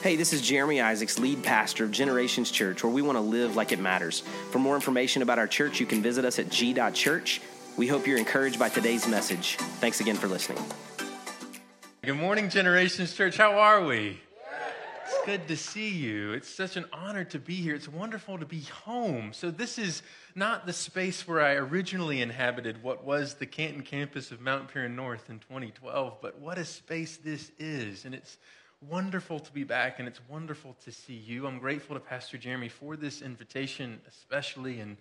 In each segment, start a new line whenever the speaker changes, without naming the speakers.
Hey, this is Jeremy Isaacs, lead pastor of Generations Church, where we want to live like it matters. For more information about our church, you can visit us at g.church. We hope you're encouraged by today's message. Thanks again for listening.
Good morning, Generations Church. How are we? It's good to see you. It's such an honor to be here. It's wonderful to be home. So, this is not the space where I originally inhabited what was the Canton campus of Mount Paran North in 2012, but what a space this is. And it's wonderful to be back, and it's wonderful to see you. I'm grateful to Pastor Jeremy for this invitation, especially, and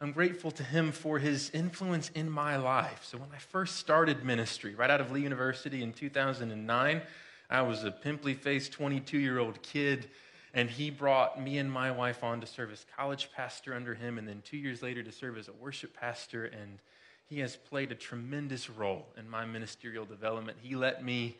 I'm grateful to him for his influence in my life. So, when I first started ministry, right out of Lee University in 2009, I was a pimply faced 22 year old kid, and he brought me and my wife on to serve as college pastor under him, and then two years later to serve as a worship pastor. And he has played a tremendous role in my ministerial development. He let me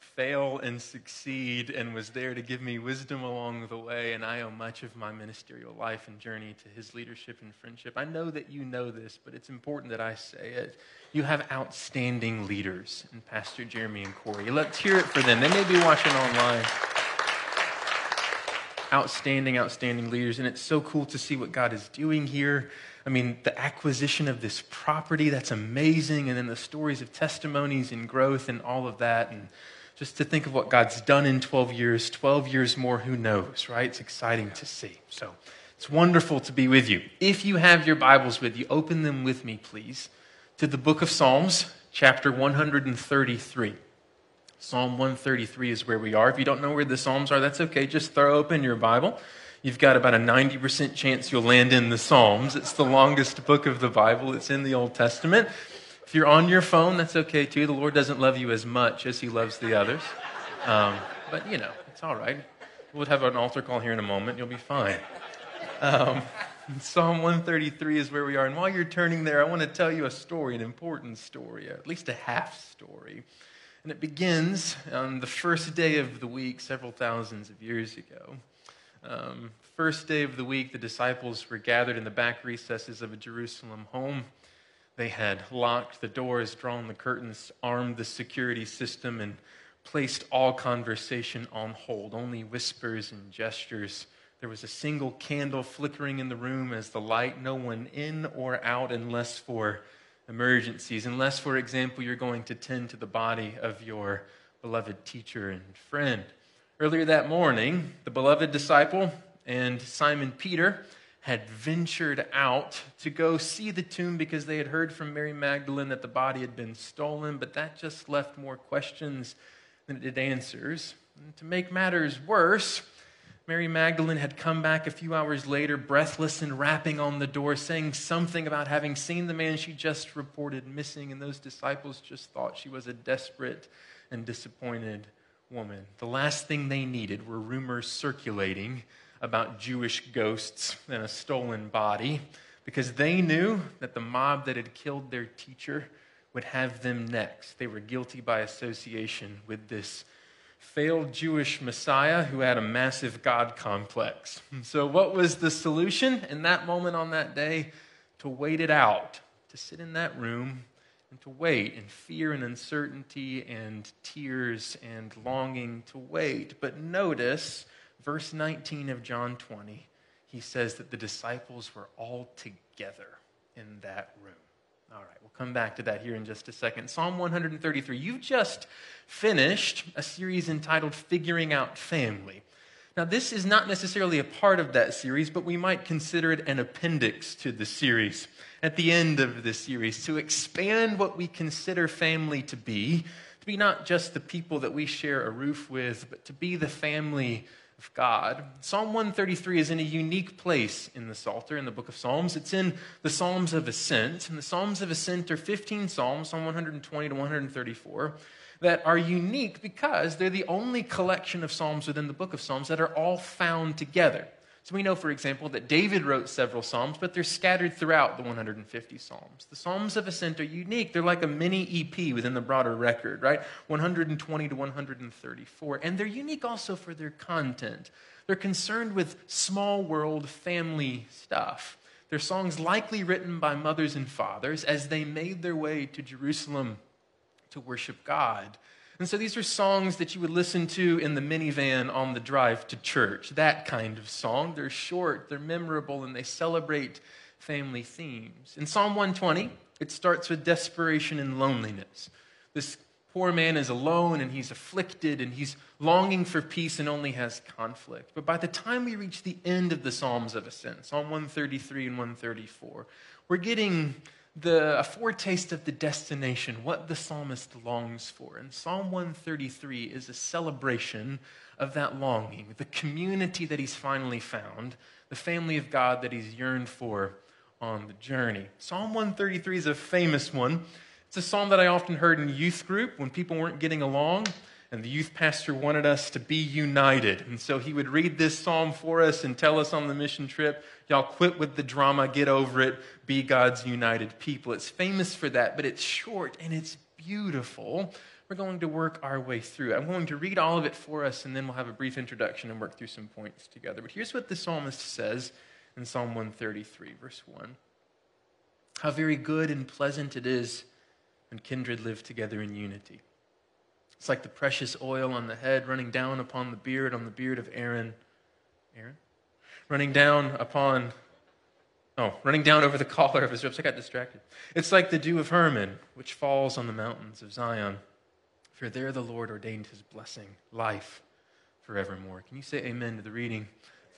fail and succeed and was there to give me wisdom along the way. And I owe much of my ministerial life and journey to his leadership and friendship. I know that you know this, but it's important that I say it. You have outstanding leaders in Pastor Jeremy and Corey. Let's hear it for them. They may be watching online. Outstanding, outstanding leaders. And it's so cool to see what God is doing here. I mean, the acquisition of this property, that's amazing. And then the stories of testimonies and growth and all of that. And just to think of what God's done in 12 years, 12 years more, who knows, right? It's exciting to see. So it's wonderful to be with you. If you have your Bibles with you, open them with me, please, to the book of Psalms, chapter 133. Psalm 133 is where we are. If you don't know where the Psalms are, that's okay. Just throw open your Bible. You've got about a 90% chance you'll land in the Psalms. It's the longest book of the Bible, it's in the Old Testament. If you're on your phone, that's okay too. The Lord doesn't love you as much as He loves the others. Um, but, you know, it's all right. We'll have an altar call here in a moment. You'll be fine. Um, Psalm 133 is where we are. And while you're turning there, I want to tell you a story, an important story, at least a half story. And it begins on the first day of the week, several thousands of years ago. Um, first day of the week, the disciples were gathered in the back recesses of a Jerusalem home. They had locked the doors, drawn the curtains, armed the security system, and placed all conversation on hold, only whispers and gestures. There was a single candle flickering in the room as the light, no one in or out unless for emergencies, unless, for example, you're going to tend to the body of your beloved teacher and friend. Earlier that morning, the beloved disciple and Simon Peter had ventured out to go see the tomb because they had heard from Mary Magdalene that the body had been stolen, but that just left more questions than it did answers. And to make matters worse, Mary Magdalene had come back a few hours later, breathless and rapping on the door, saying something about having seen the man she just reported missing, and those disciples just thought she was a desperate and disappointed woman. The last thing they needed were rumors circulating about Jewish ghosts and a stolen body because they knew that the mob that had killed their teacher would have them next. They were guilty by association with this failed Jewish Messiah who had a massive God complex. So, what was the solution in that moment on that day? To wait it out, to sit in that room and to wait in fear and uncertainty and tears and longing to wait. But notice verse 19 of John 20, he says that the disciples were all together in that room. All right, we'll come back to that here in just a second. Psalm 133. You've just finished a series entitled Figuring Out Family. Now, this is not necessarily a part of that series, but we might consider it an appendix to the series at the end of the series to expand what we consider family to be, to be not just the people that we share a roof with, but to be the family of God. Psalm 133 is in a unique place in the Psalter, in the book of Psalms. It's in the Psalms of Ascent. And the Psalms of Ascent are 15 Psalms, Psalm 120 to 134, that are unique because they're the only collection of Psalms within the book of Psalms that are all found together. So we know, for example, that David wrote several Psalms, but they're scattered throughout the 150 Psalms. The Psalms of Ascent are unique. They're like a mini EP within the broader record, right? 120 to 134. And they're unique also for their content. They're concerned with small world family stuff. They're songs likely written by mothers and fathers as they made their way to Jerusalem to worship God. And so these are songs that you would listen to in the minivan on the drive to church. That kind of song. They're short, they're memorable, and they celebrate family themes. In Psalm 120, it starts with desperation and loneliness. This poor man is alone and he's afflicted and he's longing for peace and only has conflict. But by the time we reach the end of the Psalms of Ascent, Psalm 133 and 134, we're getting the, a foretaste of the destination, what the psalmist longs for. And Psalm 133 is a celebration of that longing, the community that he's finally found, the family of God that he's yearned for on the journey. Psalm 133 is a famous one. It's a psalm that I often heard in youth group when people weren't getting along and the youth pastor wanted us to be united. And so he would read this psalm for us and tell us on the mission trip, y'all quit with the drama, get over it, be God's united people. It's famous for that, but it's short and it's beautiful. We're going to work our way through. I'm going to read all of it for us, and then we'll have a brief introduction and work through some points together. But here's what the psalmist says in Psalm 133, verse 1 How very good and pleasant it is when kindred live together in unity. It's like the precious oil on the head running down upon the beard, on the beard of Aaron. Aaron? Running down upon, oh, running down over the collar of his robes. I got distracted. It's like the dew of Hermon, which falls on the mountains of Zion. For there the Lord ordained his blessing, life forevermore. Can you say amen to the reading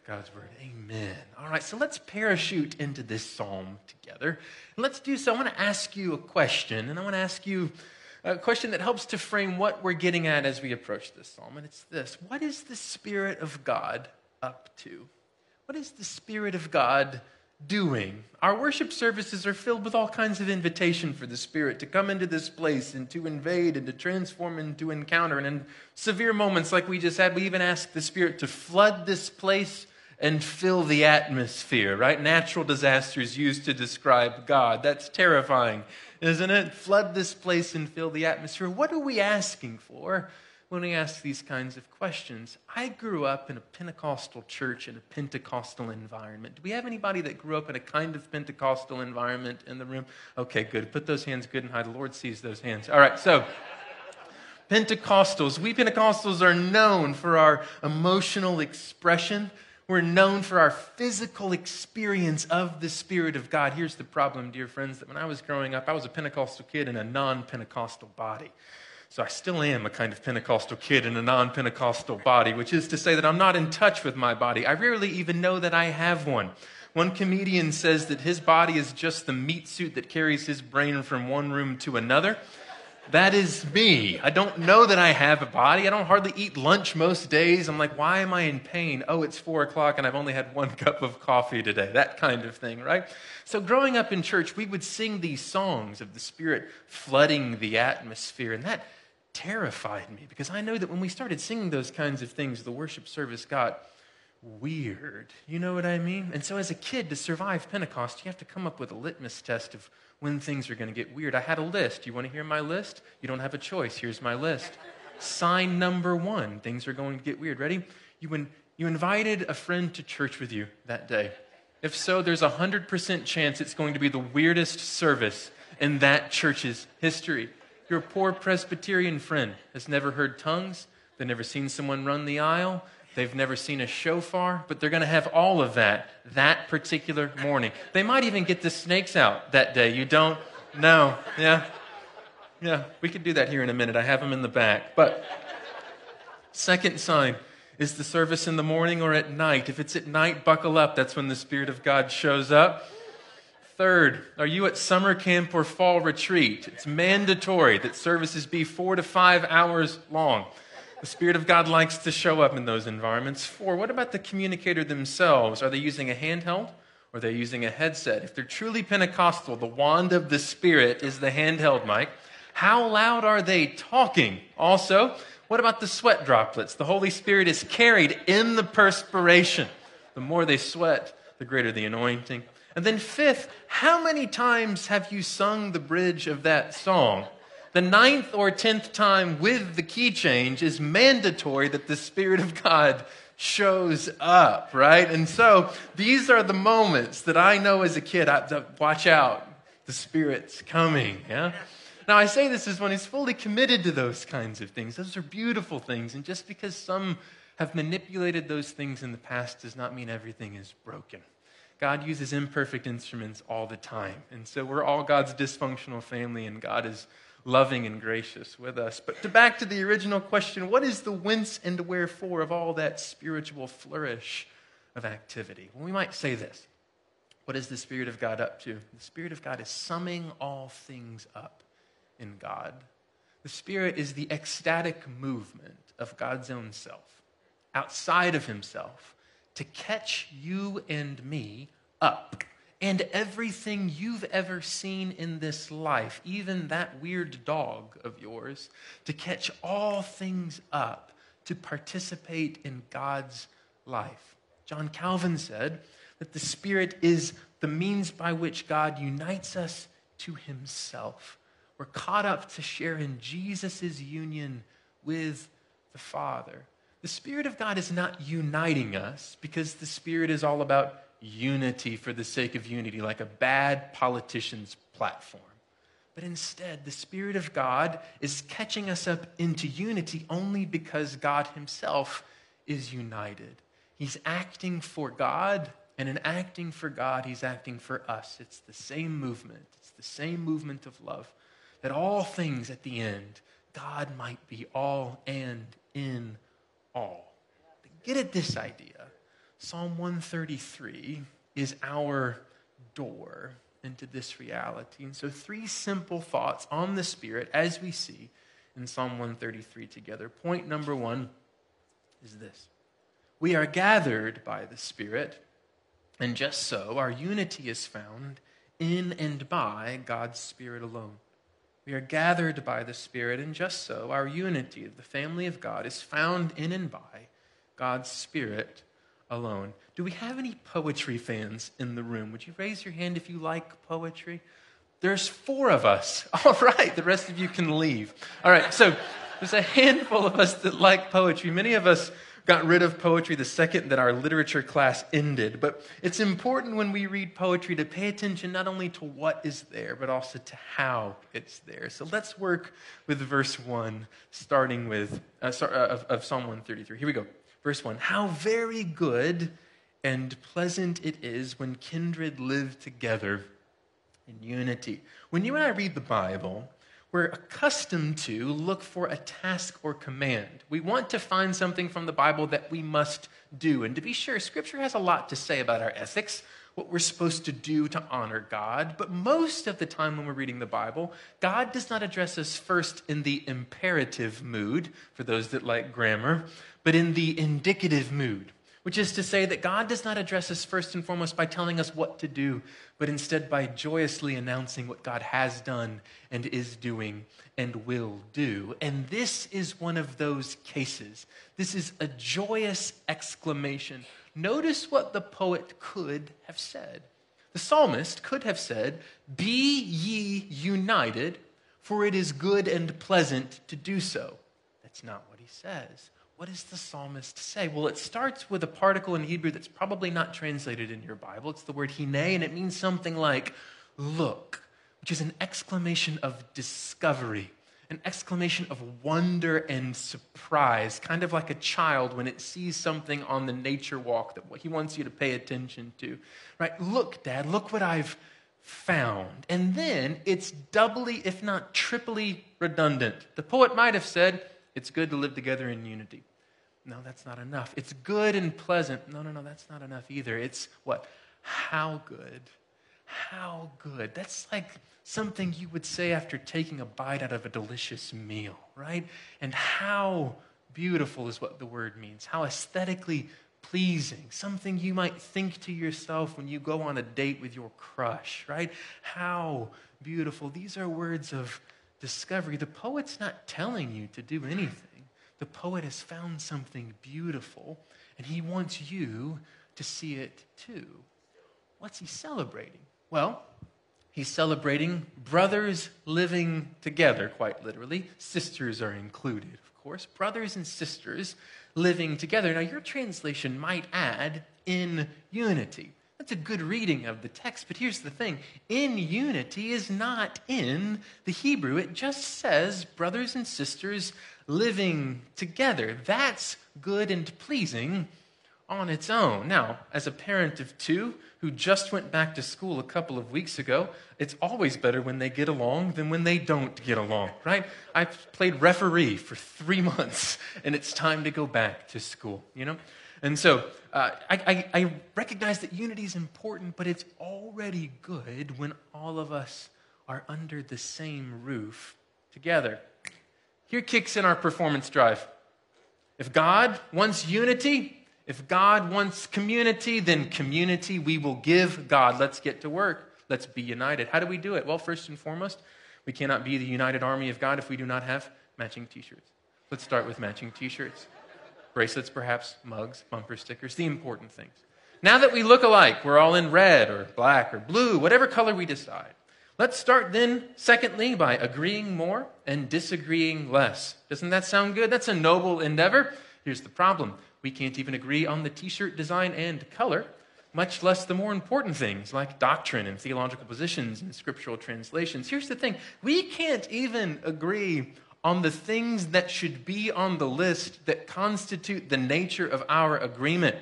God's word? Amen. All right, so let's parachute into this psalm together. Let's do so. I want to ask you a question, and I want to ask you a question that helps to frame what we're getting at as we approach this psalm. And it's this What is the Spirit of God up to? What is the Spirit of God doing? Our worship services are filled with all kinds of invitation for the Spirit to come into this place and to invade and to transform and to encounter. And in severe moments like we just had, we even ask the Spirit to flood this place and fill the atmosphere, right? Natural disasters used to describe God. That's terrifying isn't it? Flood this place and fill the atmosphere. What are we asking for when we ask these kinds of questions? I grew up in a Pentecostal church in a Pentecostal environment. Do we have anybody that grew up in a kind of Pentecostal environment in the room? Okay, good. Put those hands good and high. The Lord sees those hands. All right, so. Pentecostals, we Pentecostals are known for our emotional expression we're known for our physical experience of the Spirit of God. Here's the problem, dear friends, that when I was growing up, I was a Pentecostal kid in a non Pentecostal body. So I still am a kind of Pentecostal kid in a non Pentecostal body, which is to say that I'm not in touch with my body. I rarely even know that I have one. One comedian says that his body is just the meat suit that carries his brain from one room to another. That is me. I don't know that I have a body. I don't hardly eat lunch most days. I'm like, why am I in pain? Oh, it's four o'clock and I've only had one cup of coffee today. That kind of thing, right? So, growing up in church, we would sing these songs of the Spirit flooding the atmosphere. And that terrified me because I know that when we started singing those kinds of things, the worship service got weird. You know what I mean? And so, as a kid, to survive Pentecost, you have to come up with a litmus test of when things are going to get weird. I had a list. You want to hear my list? You don't have a choice. Here's my list. Sign number one things are going to get weird. Ready? You, in, you invited a friend to church with you that day. If so, there's a 100% chance it's going to be the weirdest service in that church's history. Your poor Presbyterian friend has never heard tongues, they've never seen someone run the aisle, They've never seen a shofar, but they're going to have all of that that particular morning. They might even get the snakes out that day. You don't know. Yeah. Yeah, we could do that here in a minute. I have them in the back. But second sign is the service in the morning or at night. If it's at night, buckle up. That's when the Spirit of God shows up. Third, are you at summer camp or fall retreat? It's mandatory that services be four to five hours long. The Spirit of God likes to show up in those environments. Four, what about the communicator themselves? Are they using a handheld or are they using a headset? If they're truly Pentecostal, the wand of the Spirit is the handheld mic. How loud are they talking? Also, what about the sweat droplets? The Holy Spirit is carried in the perspiration. The more they sweat, the greater the anointing. And then, fifth, how many times have you sung the bridge of that song? The ninth or tenth time with the key change is mandatory that the Spirit of God shows up, right? And so these are the moments that I know as a kid, I, watch out, the Spirit's coming, yeah? Now, I say this as one who's fully committed to those kinds of things. Those are beautiful things. And just because some have manipulated those things in the past does not mean everything is broken. God uses imperfect instruments all the time. And so we're all God's dysfunctional family, and God is loving and gracious with us. But to back to the original question what is the whence and wherefore of all that spiritual flourish of activity? Well, we might say this What is the Spirit of God up to? The Spirit of God is summing all things up in God. The Spirit is the ecstatic movement of God's own self, outside of Himself, to catch you and me up and everything you've ever seen in this life, even that weird dog of yours, to catch all things up, to participate in God's life. John Calvin said that the Spirit is the means by which God unites us to Himself. We're caught up to share in Jesus' union with the Father. The Spirit of God is not uniting us because the Spirit is all about unity for the sake of unity, like a bad politician's platform. But instead, the Spirit of God is catching us up into unity only because God Himself is united. He's acting for God, and in acting for God, He's acting for us. It's the same movement, it's the same movement of love. That all things at the end, God might be all and in all. Get at this idea Psalm 133 is our door into this reality. And so, three simple thoughts on the Spirit as we see in Psalm 133 together. Point number one is this We are gathered by the Spirit, and just so, our unity is found in and by God's Spirit alone. We are gathered by the Spirit, and just so, our unity of the family of God is found in and by God's Spirit alone. Do we have any poetry fans in the room? Would you raise your hand if you like poetry? There's four of us. All right, the rest of you can leave. All right, so there's a handful of us that like poetry. Many of us got rid of poetry the second that our literature class ended. But it's important when we read poetry to pay attention not only to what is there, but also to how it's there. So let's work with verse 1, starting with uh, uh, of, of Psalm 133. Here we go. Verse 1 How very good and pleasant it is when kindred live together in unity. When you and I read the Bible, we're accustomed to look for a task or command. We want to find something from the Bible that we must do. And to be sure, Scripture has a lot to say about our ethics, what we're supposed to do to honor God. But most of the time when we're reading the Bible, God does not address us first in the imperative mood, for those that like grammar, but in the indicative mood, which is to say that God does not address us first and foremost by telling us what to do, but instead by joyously announcing what God has done and is doing and will do. And this is one of those cases. This is a joyous exclamation. Notice what the poet could have said. The psalmist could have said, Be ye united, for it is good and pleasant to do so. That's not what he says what does the psalmist say? Well, it starts with a particle in Hebrew that's probably not translated in your Bible. It's the word hine, and it means something like look, which is an exclamation of discovery, an exclamation of wonder and surprise, kind of like a child when it sees something on the nature walk that he wants you to pay attention to. Right? Look, Dad, look what I've found. And then it's doubly, if not triply redundant. The poet might have said, it's good to live together in unity. No, that's not enough. It's good and pleasant. No, no, no, that's not enough either. It's what? How good? How good? That's like something you would say after taking a bite out of a delicious meal, right? And how beautiful is what the word means. How aesthetically pleasing. Something you might think to yourself when you go on a date with your crush, right? How beautiful. These are words of discovery. The poet's not telling you to do anything. The poet has found something beautiful, and he wants you to see it too. What's he celebrating? Well, he's celebrating brothers living together, quite literally. Sisters are included, of course. Brothers and sisters living together. Now, your translation might add in unity. That's a good reading of the text. But here's the thing in unity is not in the Hebrew. It just says brothers and sisters living together. That's good and pleasing on its own. Now, as a parent of two who just went back to school a couple of weeks ago, it's always better when they get along than when they don't get along, right? I played referee for three months, and it's time to go back to school, you know? And so uh, I, I, I recognize that unity is important, but it's already good when all of us are under the same roof together. Here kicks in our performance drive. If God wants unity, if God wants community, then community we will give God. Let's get to work. Let's be united. How do we do it? Well, first and foremost, we cannot be the united army of God if we do not have matching t shirts. Let's start with matching t shirts. Bracelets, perhaps, mugs, bumper stickers, the important things. Now that we look alike, we're all in red or black or blue, whatever color we decide. Let's start then, secondly, by agreeing more and disagreeing less. Doesn't that sound good? That's a noble endeavor. Here's the problem we can't even agree on the t shirt design and color, much less the more important things like doctrine and theological positions and scriptural translations. Here's the thing we can't even agree on the things that should be on the list that constitute the nature of our agreement.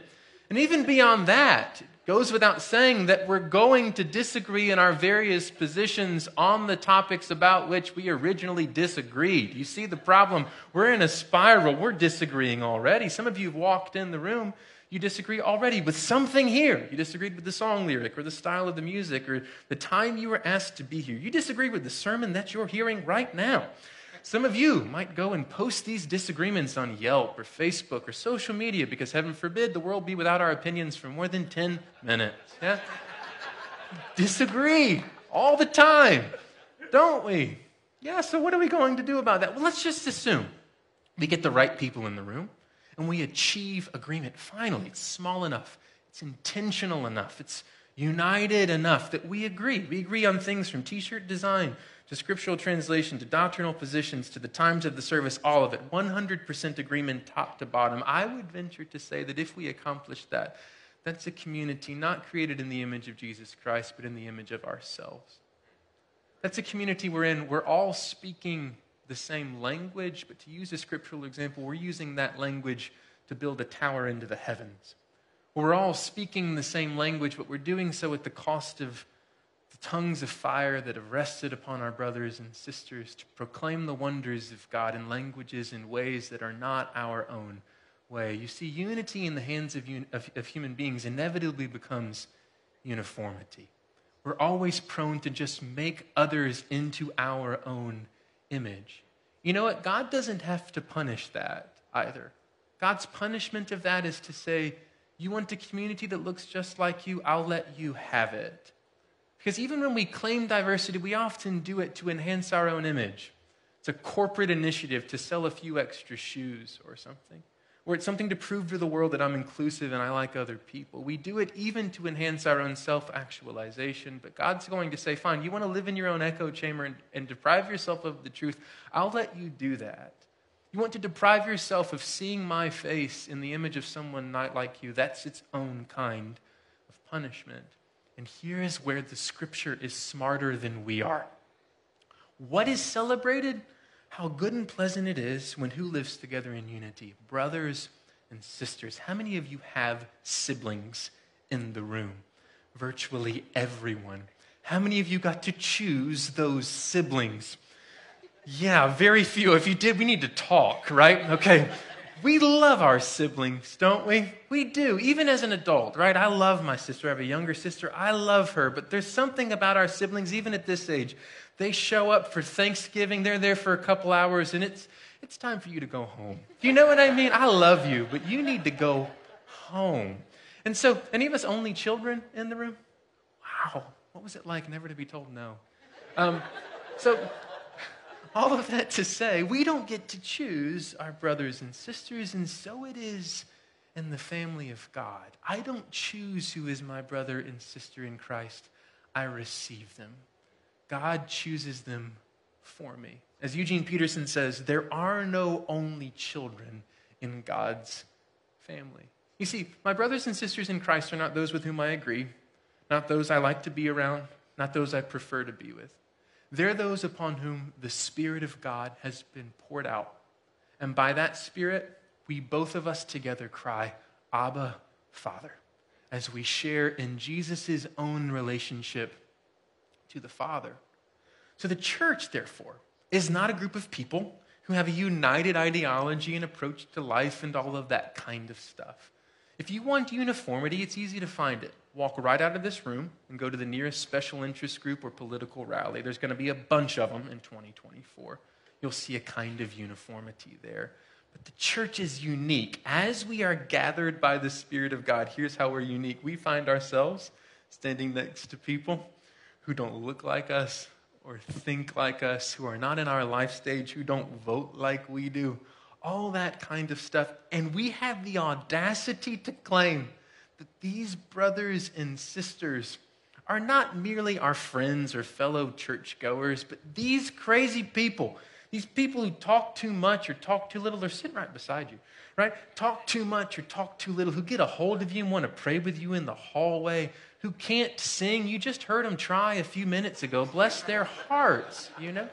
And even beyond that, goes without saying that we're going to disagree in our various positions on the topics about which we originally disagreed. You see the problem? We're in a spiral. We're disagreeing already. Some of you have walked in the room. You disagree already with something here. You disagreed with the song lyric or the style of the music or the time you were asked to be here. You disagree with the sermon that you're hearing right now. Some of you might go and post these disagreements on Yelp or Facebook or social media because, heaven forbid, the world be without our opinions for more than 10 minutes. Yeah? Disagree all the time, don't we? Yeah, so what are we going to do about that? Well, let's just assume we get the right people in the room and we achieve agreement. Finally, it's small enough, it's intentional enough, it's united enough that we agree. We agree on things from t shirt design to scriptural translation, to doctrinal positions, to the times of the service, all of it. 100% agreement top to bottom. I would venture to say that if we accomplish that, that's a community not created in the image of Jesus Christ, but in the image of ourselves. That's a community we're in. we're all speaking the same language, but to use a scriptural example, we're using that language to build a tower into the heavens. We're all speaking the same language, but we're doing so at the cost of tongues of fire that have rested upon our brothers and sisters to proclaim the wonders of God in languages and ways that are not our own way. You see, unity in the hands of, of, of human beings inevitably becomes uniformity. We're always prone to just make others into our own image. You know what? God doesn't have to punish that either. God's punishment of that is to say, You want a community that looks just like you? I'll let you have it. Because even when we claim diversity, we often do it to enhance our own image. It's a corporate initiative to sell a few extra shoes or something. Or it's something to prove to the world that I'm inclusive and I like other people. We do it even to enhance our own self actualization. But God's going to say, fine, you want to live in your own echo chamber and, and deprive yourself of the truth? I'll let you do that. You want to deprive yourself of seeing my face in the image of someone not like you? That's its own kind of punishment. And here is where the scripture is smarter than we are. What is celebrated? How good and pleasant it is when who lives together in unity? Brothers and sisters. How many of you have siblings in the room? Virtually everyone. How many of you got to choose those siblings? Yeah, very few. If you did, we need to talk, right? Okay. We love our siblings, don't we? We do, even as an adult, right? I love my sister. I have a younger sister. I love her. But there's something about our siblings, even at this age. They show up for Thanksgiving, they're there for a couple hours, and it's, it's time for you to go home. Do you know what I mean? I love you, but you need to go home. And so, any of us only children in the room? Wow, what was it like never to be told no? Um, so, all of that to say, we don't get to choose our brothers and sisters, and so it is in the family of God. I don't choose who is my brother and sister in Christ, I receive them. God chooses them for me. As Eugene Peterson says, there are no only children in God's family. You see, my brothers and sisters in Christ are not those with whom I agree, not those I like to be around, not those I prefer to be with. They're those upon whom the Spirit of God has been poured out. And by that Spirit, we both of us together cry, Abba, Father, as we share in Jesus' own relationship to the Father. So the church, therefore, is not a group of people who have a united ideology and approach to life and all of that kind of stuff. If you want uniformity, it's easy to find it. Walk right out of this room and go to the nearest special interest group or political rally. There's going to be a bunch of them in 2024. You'll see a kind of uniformity there. But the church is unique. As we are gathered by the Spirit of God, here's how we're unique. We find ourselves standing next to people who don't look like us or think like us, who are not in our life stage, who don't vote like we do all that kind of stuff. And we have the audacity to claim that these brothers and sisters are not merely our friends or fellow churchgoers, but these crazy people, these people who talk too much or talk too little, they're sitting right beside you, right? Talk too much or talk too little, who get a hold of you and want to pray with you in the hallway, who can't sing. You just heard them try a few minutes ago. Bless their hearts, you know?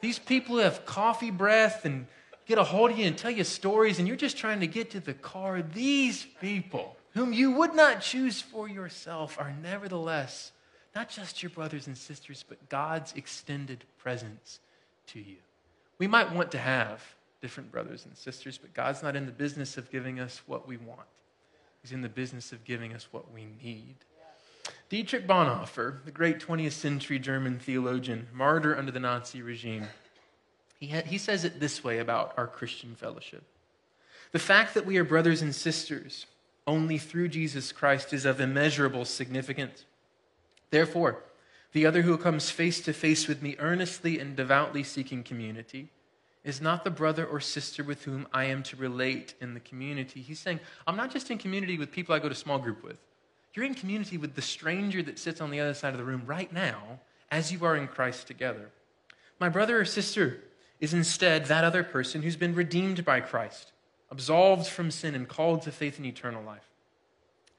These people who have coffee breath and get a hold of you and tell you stories, and you're just trying to get to the car. These people, whom you would not choose for yourself, are nevertheless not just your brothers and sisters, but God's extended presence to you. We might want to have different brothers and sisters, but God's not in the business of giving us what we want. He's in the business of giving us what we need. Dietrich Bonhoeffer, the great 20th century German theologian, martyr under the Nazi regime, he, ha- he says it this way about our Christian fellowship The fact that we are brothers and sisters only through Jesus Christ is of immeasurable significance. Therefore, the other who comes face to face with me earnestly and devoutly seeking community is not the brother or sister with whom I am to relate in the community. He's saying, I'm not just in community with people I go to small group with. You're in community with the stranger that sits on the other side of the room right now as you are in Christ together. My brother or sister is instead that other person who's been redeemed by Christ, absolved from sin, and called to faith in eternal life.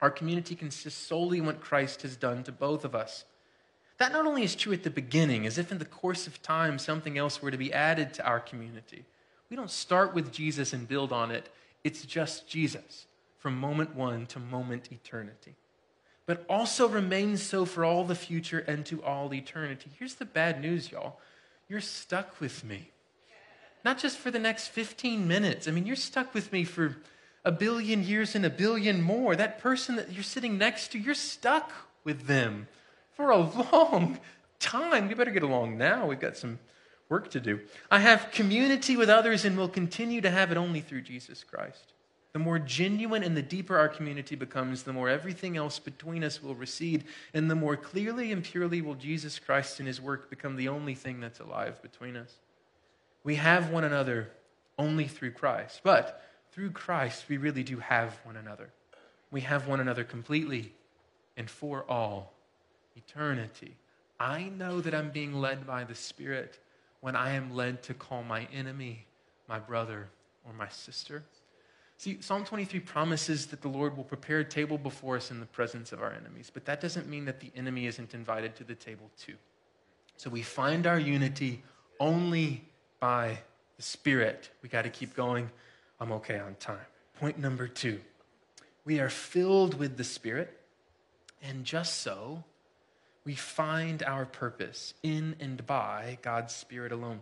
Our community consists solely in what Christ has done to both of us. That not only is true at the beginning, as if in the course of time something else were to be added to our community. We don't start with Jesus and build on it, it's just Jesus from moment one to moment eternity. But also remains so for all the future and to all eternity. Here's the bad news, y'all. You're stuck with me not just for the next 15 minutes. I mean, you're stuck with me for a billion years and a billion more. That person that you're sitting next to, you're stuck with them for a long time. We better get along now. We've got some work to do. I have community with others and will continue to have it only through Jesus Christ. The more genuine and the deeper our community becomes, the more everything else between us will recede, and the more clearly and purely will Jesus Christ and his work become the only thing that's alive between us. We have one another only through Christ. But through Christ, we really do have one another. We have one another completely and for all eternity. I know that I'm being led by the Spirit when I am led to call my enemy my brother or my sister. See, Psalm 23 promises that the Lord will prepare a table before us in the presence of our enemies, but that doesn't mean that the enemy isn't invited to the table too. So we find our unity only by the Spirit. We got to keep going. I'm okay on time. Point number two we are filled with the Spirit, and just so, we find our purpose in and by God's Spirit alone.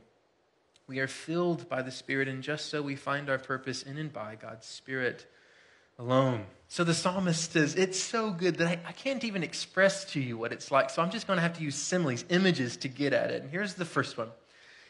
We are filled by the Spirit, and just so we find our purpose in and by God's Spirit alone. So the psalmist says, It's so good that I, I can't even express to you what it's like. So I'm just going to have to use similes, images to get at it. And here's the first one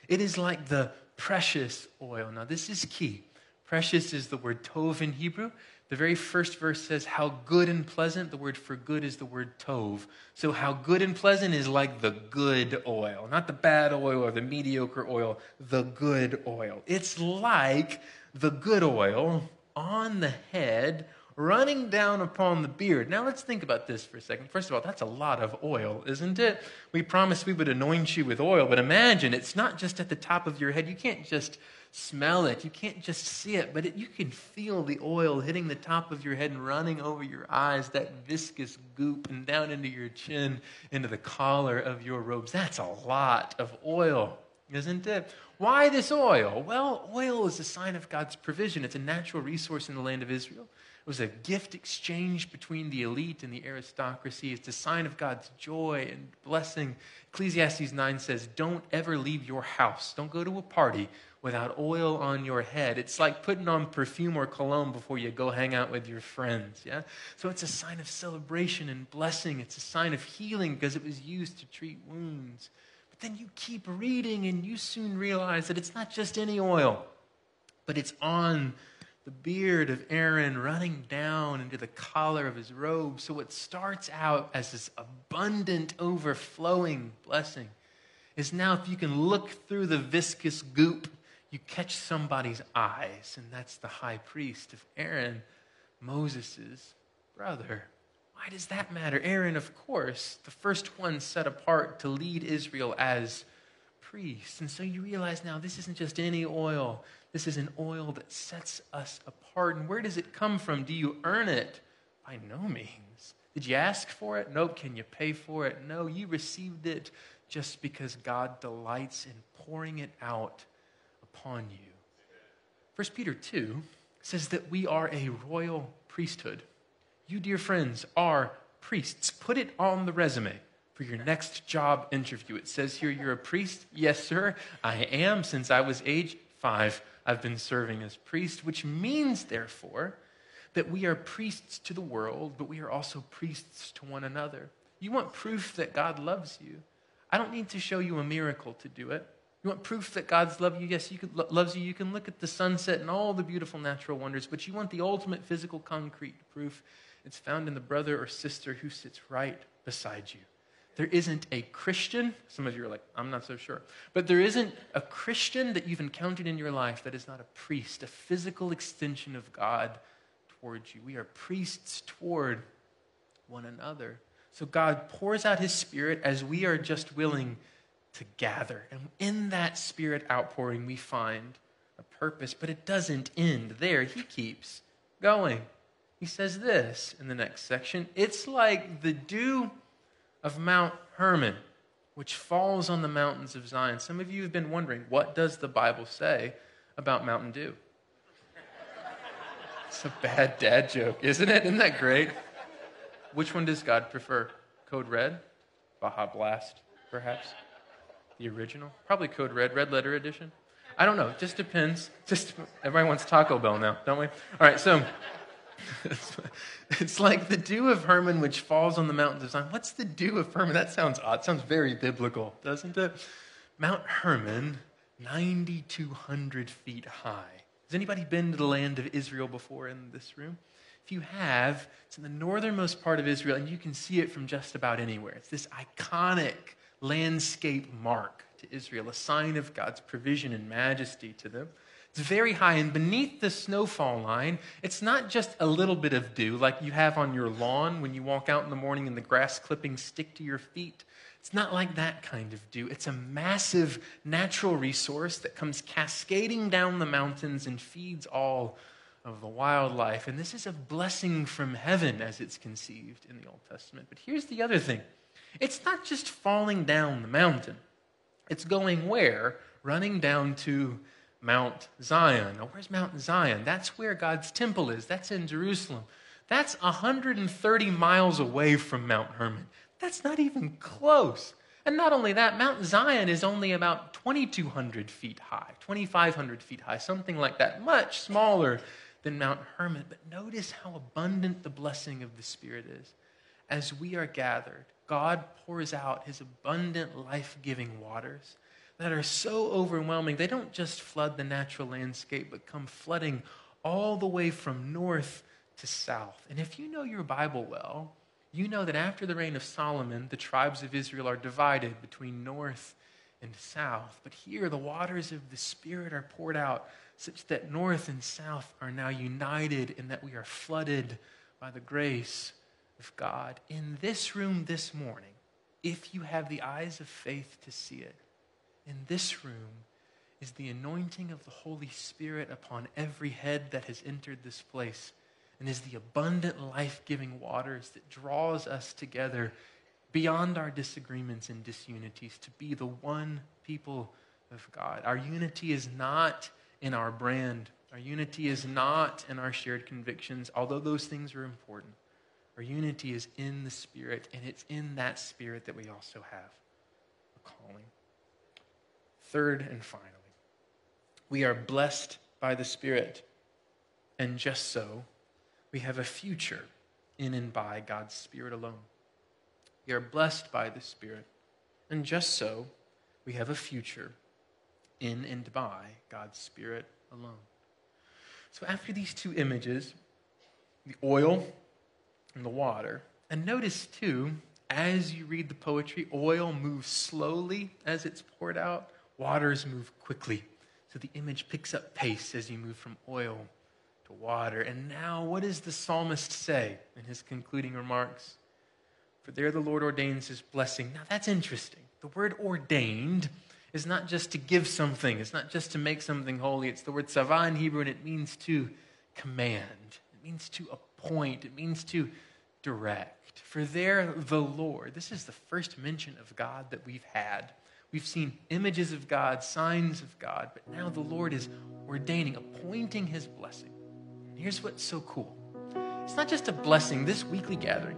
it is like the precious oil. Now, this is key. Precious is the word tov in Hebrew. The very first verse says, How good and pleasant. The word for good is the word tov. So, how good and pleasant is like the good oil, not the bad oil or the mediocre oil, the good oil. It's like the good oil on the head running down upon the beard. Now let's think about this for a second. First of all, that's a lot of oil, isn't it? We promised we would anoint you with oil, but imagine it's not just at the top of your head. You can't just smell it, you can't just see it, but it, you can feel the oil hitting the top of your head and running over your eyes, that viscous goop, and down into your chin, into the collar of your robes. That's a lot of oil, isn't it? Why this oil? Well, oil is a sign of God's provision. It's a natural resource in the land of Israel. It was a gift exchange between the elite and the aristocracy. It's a sign of God's joy and blessing. Ecclesiastes 9 says, Don't ever leave your house. Don't go to a party without oil on your head. It's like putting on perfume or cologne before you go hang out with your friends. Yeah? So it's a sign of celebration and blessing. It's a sign of healing because it was used to treat wounds But then you keep reading and you soon realize that it's not just any oil, but it's on the beard of Aaron running down into the collar of his robe. So it starts out as this abundant, overflowing blessing. Is now, if you can look through the viscous goop, you catch somebody's eyes, and that's the high priest of Aaron, Moses' brother. Why does that matter? Aaron, of course, the first one set apart to lead Israel as priest. And so you realize now this isn't just any oil, this is an oil that sets us apart. And where does it come from? Do you earn it? By no means. Did you ask for it? Nope. Can you pay for it? No. You received it just because God delights in pouring it out upon you. 1 Peter 2 says that we are a royal priesthood. You, dear friends, are priests. Put it on the resume for your next job interview. It says here, You're a priest? Yes, sir. I am. Since I was age five, I've been serving as priest, which means, therefore, that we are priests to the world, but we are also priests to one another. You want proof that God loves you? I don't need to show you a miracle to do it. You want proof that God's love you? Yes, can, loves you. You can look at the sunset and all the beautiful natural wonders, but you want the ultimate physical, concrete proof it's found in the brother or sister who sits right beside you. There isn't a Christian, some of you are like, I'm not so sure, but there isn't a Christian that you've encountered in your life that is not a priest, a physical extension of God towards you. We are priests toward one another. So God pours out his spirit as we are just willing to gather. And in that spirit outpouring, we find a purpose, but it doesn't end there. He keeps going. He says this in the next section It's like the dew of Mount Hermon, which falls on the mountains of Zion. Some of you have been wondering, what does the Bible say about Mountain Dew? It's a bad dad joke, isn't it? Isn't that great? Which one does God prefer? Code Red? Baja Blast, perhaps? The original? Probably Code Red, Red Letter Edition. I don't know. It just depends. Just everybody wants Taco Bell now, don't we? All right, so it's like the dew of Hermon which falls on the mountains of Zion. What's the dew of Hermon? That sounds odd. It sounds very biblical, doesn't it? Mount Hermon, 9,200 feet high. Has anybody been to the land of Israel before in this room? If you have, it's in the northernmost part of Israel, and you can see it from just about anywhere. It's this iconic landscape mark to Israel, a sign of God's provision and majesty to them. It's very high, and beneath the snowfall line, it's not just a little bit of dew like you have on your lawn when you walk out in the morning and the grass clippings stick to your feet. It's not like that kind of dew. It's a massive natural resource that comes cascading down the mountains and feeds all of the wildlife. And this is a blessing from heaven as it's conceived in the Old Testament. But here's the other thing it's not just falling down the mountain, it's going where? Running down to Mount Zion. Now, where's Mount Zion? That's where God's temple is. That's in Jerusalem. That's 130 miles away from Mount Hermon. That's not even close. And not only that, Mount Zion is only about 2,200 feet high, 2,500 feet high, something like that, much smaller than Mount Hermon. But notice how abundant the blessing of the Spirit is. As we are gathered, God pours out his abundant, life giving waters that are so overwhelming. They don't just flood the natural landscape, but come flooding all the way from north to south. And if you know your Bible well, you know that after the reign of Solomon, the tribes of Israel are divided between north and south. But here, the waters of the Spirit are poured out such that north and south are now united and that we are flooded by the grace of God. In this room this morning, if you have the eyes of faith to see it, in this room is the anointing of the Holy Spirit upon every head that has entered this place and is the abundant life giving waters that draws us together beyond our disagreements and disunities to be the one people of God. Our unity is not in our brand, our unity is not in our shared convictions, although those things are important. Our unity is in the Spirit, and it's in that Spirit that we also have a calling. Third and finally, we are blessed by the Spirit, and just so, we have a future in and by God's Spirit alone. We are blessed by the Spirit, and just so, we have a future in and by God's Spirit alone. So, after these two images, the oil and the water, and notice too, as you read the poetry, oil moves slowly as it's poured out, waters move quickly. So the image picks up pace as you move from oil to water. And now, what does the psalmist say in his concluding remarks? For there the Lord ordains his blessing. Now, that's interesting. The word ordained is not just to give something, it's not just to make something holy. It's the word savah in Hebrew, and it means to command, it means to appoint, it means to direct. For there, the Lord, this is the first mention of God that we've had. We've seen images of God, signs of God, but now the Lord is ordaining, appointing his blessing. And here's what's so cool it's not just a blessing, this weekly gathering,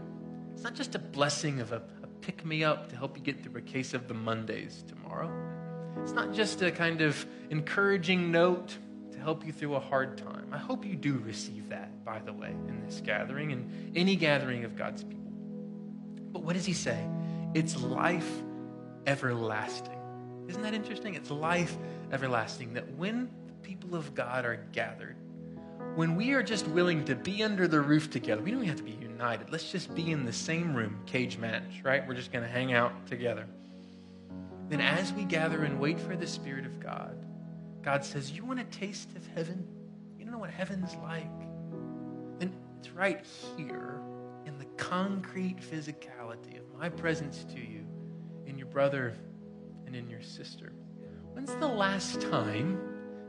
it's not just a blessing of a, a pick me up to help you get through a case of the Mondays tomorrow. It's not just a kind of encouraging note to help you through a hard time. I hope you do receive that, by the way, in this gathering and any gathering of God's people. But what does he say? It's life everlasting. Isn't that interesting? It's life everlasting. That when the people of God are gathered, when we are just willing to be under the roof together, we don't even have to be united. Let's just be in the same room, cage match, right? We're just going to hang out together. Then, as we gather and wait for the Spirit of God, God says, You want a taste of heaven? You don't know what heaven's like? Then it's right here in the concrete physicality of my presence to you, in your brother and in your sister. When's the last time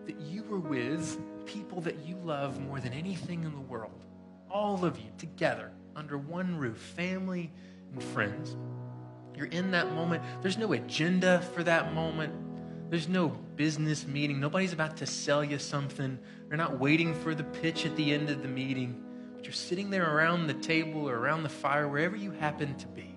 that you were with people that you love more than anything in the world? All of you together under one roof, family and friends. You're in that moment. There's no agenda for that moment. There's no business meeting. Nobody's about to sell you something. You're not waiting for the pitch at the end of the meeting. But you're sitting there around the table or around the fire, wherever you happen to be.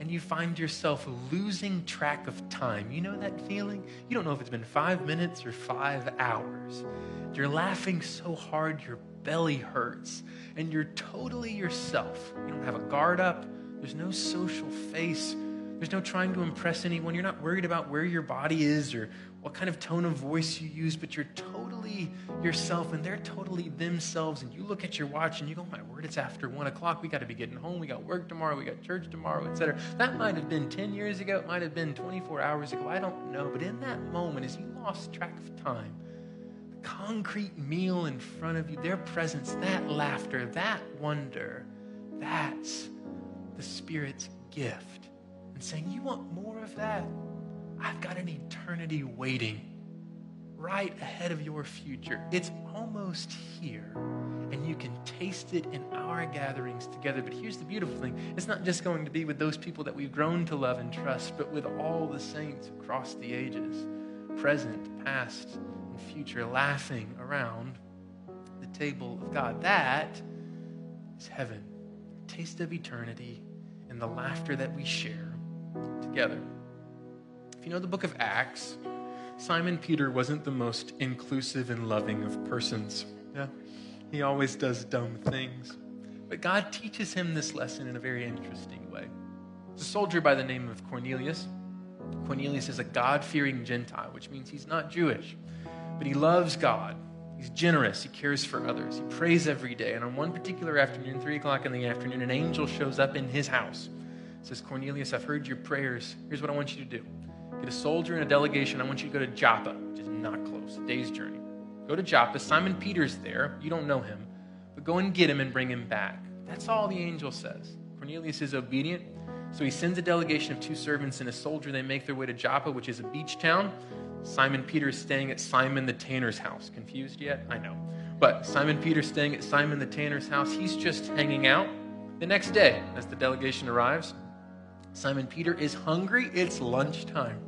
And you find yourself losing track of time. You know that feeling? You don't know if it's been five minutes or five hours. You're laughing so hard your belly hurts. And you're totally yourself. You don't have a guard up. There's no social face. There's no trying to impress anyone. You're not worried about where your body is or what kind of tone of voice you use, but you're totally yourself and they're totally themselves. And you look at your watch and you go, My word, it's after one o'clock. We got to be getting home. We got work tomorrow. We got church tomorrow, etc. That might have been 10 years ago. It might have been 24 hours ago. I don't know. But in that moment, as you lost track of time, the concrete meal in front of you, their presence, that laughter, that wonder, that's the Spirit's gift and saying, You want more of that? I've got an eternity waiting right ahead of your future. It's almost here, and you can taste it in our gatherings together. But here's the beautiful thing it's not just going to be with those people that we've grown to love and trust, but with all the saints across the ages, present, past, and future, laughing around the table of God. That is heaven taste of eternity and the laughter that we share together. If you know the book of Acts, Simon Peter wasn't the most inclusive and loving of persons. Yeah. He always does dumb things. But God teaches him this lesson in a very interesting way. There's a soldier by the name of Cornelius. Cornelius is a God fearing Gentile, which means he's not Jewish, but he loves God He's generous. He cares for others. He prays every day. And on one particular afternoon, 3 o'clock in the afternoon, an angel shows up in his house. Says, Cornelius, I've heard your prayers. Here's what I want you to do get a soldier and a delegation. I want you to go to Joppa, which is not close, a day's journey. Go to Joppa. Simon Peter's there. You don't know him. But go and get him and bring him back. That's all the angel says. Cornelius is obedient. So he sends a delegation of two servants and a soldier. They make their way to Joppa, which is a beach town. Simon Peter is staying at Simon the tanner's house. Confused yet? I know. But Simon Peter staying at Simon the tanner's house. He's just hanging out. The next day, as the delegation arrives, Simon Peter is hungry. It's lunchtime.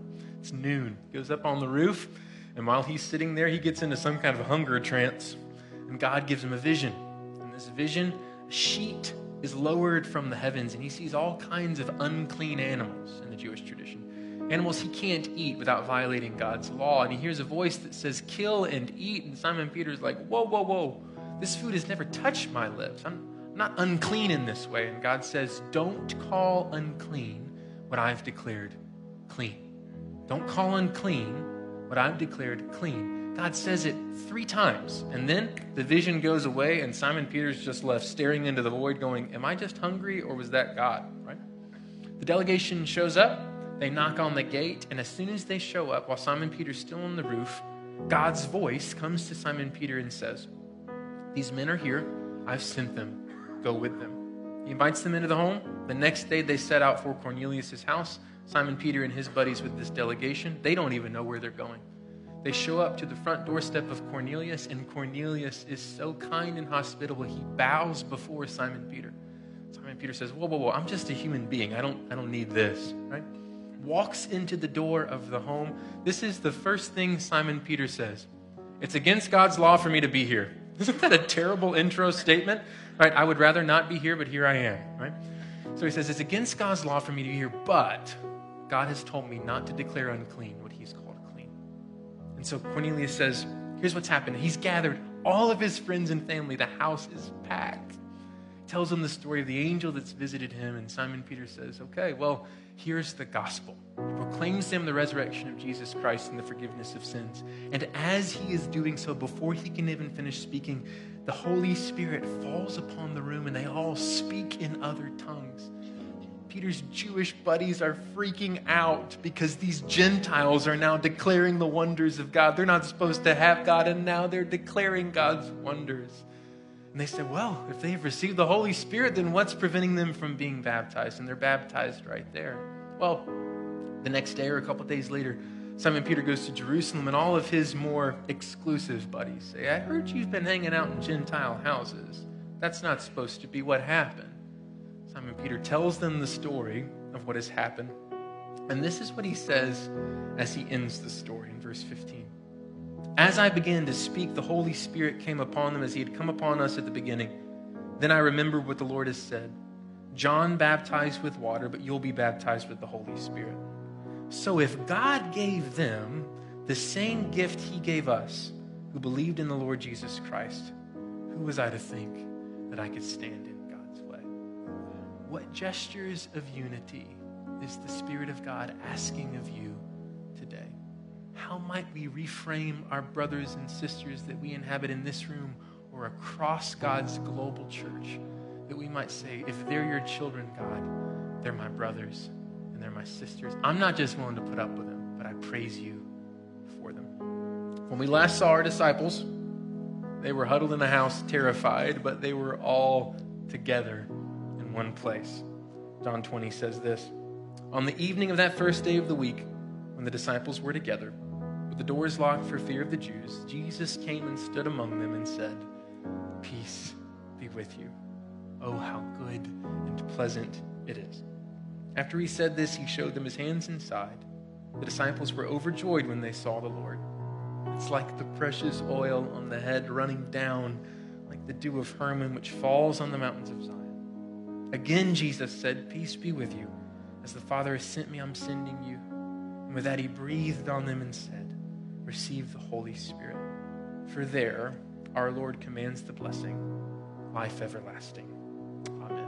It's noon. Goes up on the roof, and while he's sitting there, he gets into some kind of hunger trance. And God gives him a vision. In this vision, a sheet is lowered from the heavens, and he sees all kinds of unclean animals in the Jewish tradition animals he can't eat without violating God's law. And he hears a voice that says, Kill and eat. And Simon Peter's like, Whoa, whoa, whoa. This food has never touched my lips. I'm not unclean in this way. And God says, Don't call unclean what I've declared clean. Don't call unclean what I've declared clean. God says it three times. And then the vision goes away, and Simon Peter's just left staring into the void, going, Am I just hungry, or was that God? Right? The delegation shows up. They knock on the gate, and as soon as they show up, while Simon Peter's still on the roof, God's voice comes to Simon Peter and says, These men are here. I've sent them. Go with them. He invites them into the home. The next day, they set out for Cornelius' house. Simon Peter and his buddies with this delegation, they don't even know where they're going. They show up to the front doorstep of Cornelius, and Cornelius is so kind and hospitable, he bows before Simon Peter. Simon Peter says, Whoa, whoa, whoa, I'm just a human being. I don't, I don't need this, right? walks into the door of the home, this is the first thing Simon Peter says It's against God's law for me to be here. Isn't that a terrible intro statement? Right? I would rather not be here, but here I am, right? So he says, It's against God's law for me to be here, but God has told me not to declare unclean what he's called clean. And so Cornelius says, Here's what's happened. He's gathered all of his friends and family. The house is packed. Tells them the story of the angel that's visited him, and Simon Peter says, Okay, well, here's the gospel. He proclaims them the resurrection of Jesus Christ and the forgiveness of sins. And as he is doing so, before he can even finish speaking, the Holy Spirit falls upon the room and they all speak in other tongues. Peter's Jewish buddies are freaking out because these Gentiles are now declaring the wonders of God. They're not supposed to have God, and now they're declaring God's wonders. And they said, Well, if they've received the Holy Spirit, then what's preventing them from being baptized? And they're baptized right there. Well, the next day or a couple days later, Simon Peter goes to Jerusalem, and all of his more exclusive buddies say, I heard you've been hanging out in Gentile houses. That's not supposed to be what happened. Simon Peter tells them the story of what has happened. And this is what he says as he ends the story in verse 15. As I began to speak, the Holy Spirit came upon them as he had come upon us at the beginning. Then I remembered what the Lord has said John baptized with water, but you'll be baptized with the Holy Spirit. So if God gave them the same gift he gave us, who believed in the Lord Jesus Christ, who was I to think that I could stand in? What gestures of unity is the Spirit of God asking of you today? how might we reframe our brothers and sisters that we inhabit in this room or across God's global church? That we might say, if they're your children, God, they're my brothers and they're my sisters. I'm not just willing to put up with them, but I praise you for them. When we last saw our disciples, they were huddled in a house, terrified, but they were all together one place. John 20 says this On the evening of that first day of the week, when the disciples were together, with the doors locked for fear of the Jews, Jesus came and stood among them and said, Peace be with you. Oh, how good and pleasant it is. After he said this, he showed them his hands and side. The disciples were overjoyed when they saw the Lord. It's like the precious oil on the head running down like the dew of Hermon, which falls on the mountains of Zion. Again, Jesus said, Peace be with you. As the Father has sent me, I'm sending you. And with that, he breathed on them and said, receive the Holy Spirit. For there, our Lord commands the blessing, life everlasting. Amen.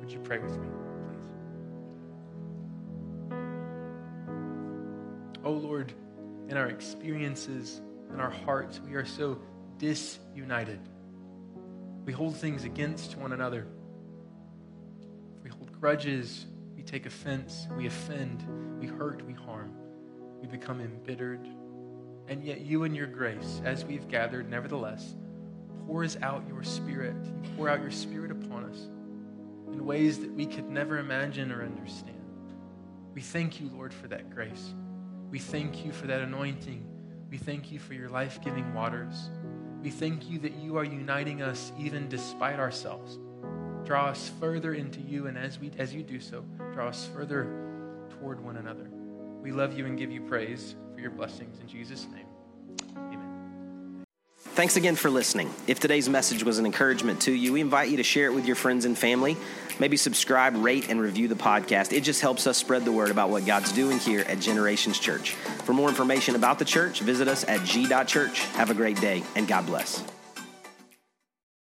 Would you pray with me, please? Oh Lord, in our experiences, in our hearts, we are so disunited. We hold things against one another. Grudges. We take offense. We offend. We hurt. We harm. We become embittered And yet, you and your grace, as we've gathered, nevertheless, pours out your Spirit. You pour out your Spirit upon us in ways that we could never imagine or understand. We thank you, Lord, for that grace. We thank you for that anointing. We thank you for your life giving waters. We thank you that you are uniting us even despite ourselves. Draw us further into you, and as, we, as you do so, draw us further toward one another. We love you and give you praise for your blessings. In Jesus' name, amen.
Thanks again for listening. If today's message was an encouragement to you, we invite you to share it with your friends and family. Maybe subscribe, rate, and review the podcast. It just helps us spread the word about what God's doing here at Generations Church. For more information about the church, visit us at g.church. Have a great day, and God bless.